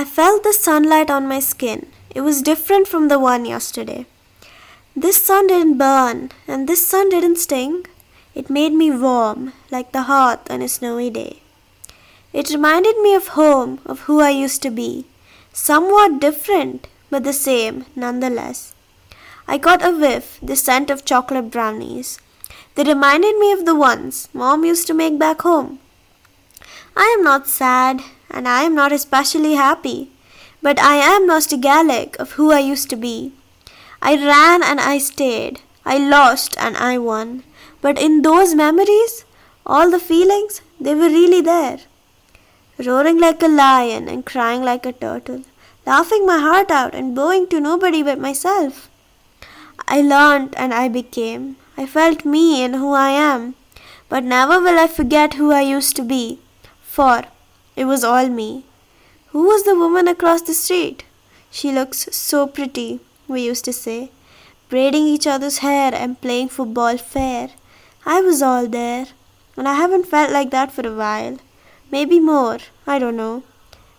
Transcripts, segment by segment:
I felt the sunlight on my skin. It was different from the one yesterday. This sun didn't burn, and this sun didn't sting. It made me warm, like the hearth on a snowy day. It reminded me of home, of who I used to be. Somewhat different, but the same, nonetheless. I got a whiff, the scent of chocolate brownies. They reminded me of the ones Mom used to make back home. I am not sad, and I am not especially happy, but I am nostalgic of who I used to be. I ran and I stayed. I lost and I won. But in those memories, all the feelings, they were really there. Roaring like a lion and crying like a turtle, laughing my heart out and bowing to nobody but myself. I learned and I became. I felt me and who I am. But never will I forget who I used to be, for it was all me. Who was the woman across the street? She looks so pretty we used to say, braiding each other's hair and playing football fair. I was all there, and I haven't felt like that for a while. Maybe more, I don't know.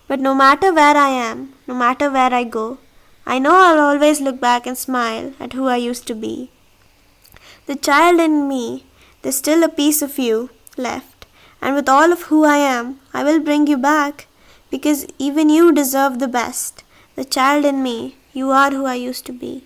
But no matter where I am, no matter where I go, I know I'll always look back and smile at who I used to be. The child in me, there's still a piece of you left, and with all of who I am, I will bring you back, because even you deserve the best. The child in me, you are who I used to be.